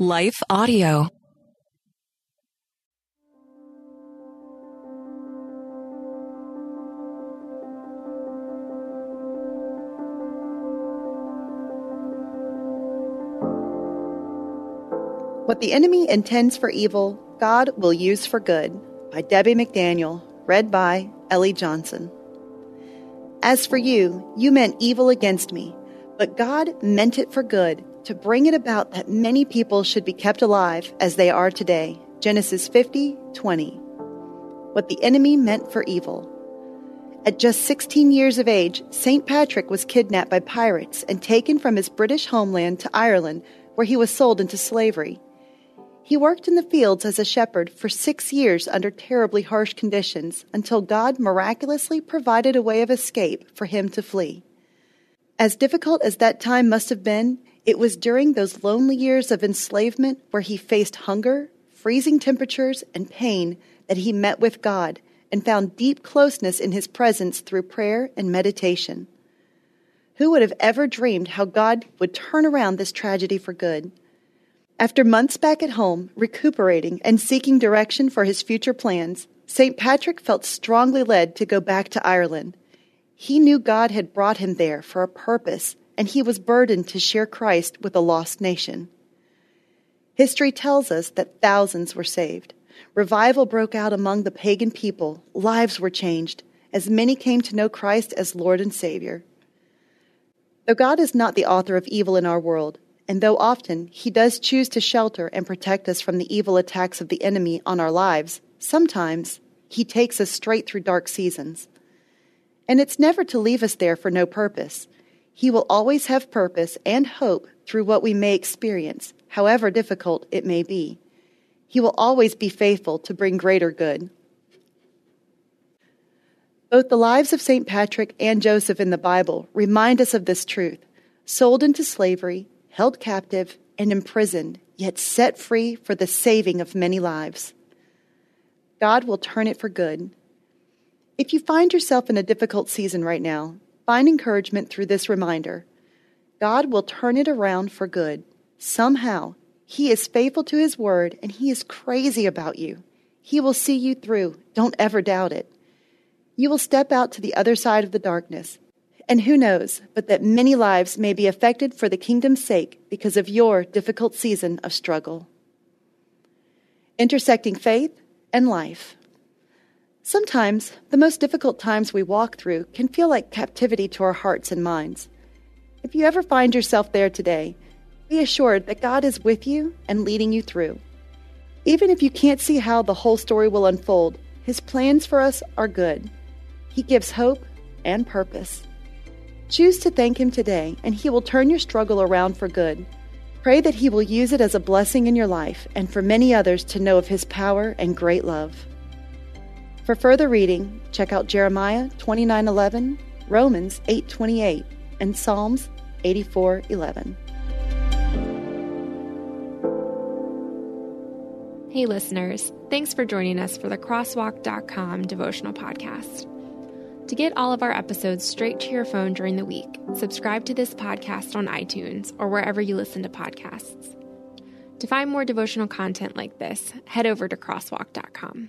Life Audio. What the Enemy Intends for Evil, God Will Use for Good by Debbie McDaniel, read by Ellie Johnson. As for you, you meant evil against me, but God meant it for good, to bring it about that many people should be kept alive as they are today. Genesis 50 20. What the enemy meant for evil. At just 16 years of age, St. Patrick was kidnapped by pirates and taken from his British homeland to Ireland, where he was sold into slavery. He worked in the fields as a shepherd for six years under terribly harsh conditions until God miraculously provided a way of escape for him to flee. As difficult as that time must have been, it was during those lonely years of enslavement where he faced hunger, freezing temperatures, and pain that he met with God and found deep closeness in his presence through prayer and meditation. Who would have ever dreamed how God would turn around this tragedy for good? After months back at home, recuperating and seeking direction for his future plans, St. Patrick felt strongly led to go back to Ireland. He knew God had brought him there for a purpose, and he was burdened to share Christ with a lost nation. History tells us that thousands were saved. Revival broke out among the pagan people, lives were changed, as many came to know Christ as Lord and Savior. Though God is not the author of evil in our world, and though often He does choose to shelter and protect us from the evil attacks of the enemy on our lives, sometimes He takes us straight through dark seasons. And it's never to leave us there for no purpose. He will always have purpose and hope through what we may experience, however difficult it may be. He will always be faithful to bring greater good. Both the lives of St. Patrick and Joseph in the Bible remind us of this truth. Sold into slavery, held captive, and imprisoned, yet set free for the saving of many lives. God will turn it for good. If you find yourself in a difficult season right now, find encouragement through this reminder God will turn it around for good. Somehow, He is faithful to His word and He is crazy about you. He will see you through. Don't ever doubt it. You will step out to the other side of the darkness and who knows but that many lives may be affected for the kingdom's sake because of your difficult season of struggle. Intersecting faith and life. Sometimes the most difficult times we walk through can feel like captivity to our hearts and minds. If you ever find yourself there today, be assured that God is with you and leading you through. Even if you can't see how the whole story will unfold, His plans for us are good. He gives hope and purpose. Choose to thank Him today, and He will turn your struggle around for good. Pray that He will use it as a blessing in your life and for many others to know of His power and great love. For further reading, check out Jeremiah 29:11, Romans 8:28, and Psalms 84:11. Hey listeners, thanks for joining us for the crosswalk.com devotional podcast. To get all of our episodes straight to your phone during the week, subscribe to this podcast on iTunes or wherever you listen to podcasts. To find more devotional content like this, head over to crosswalk.com.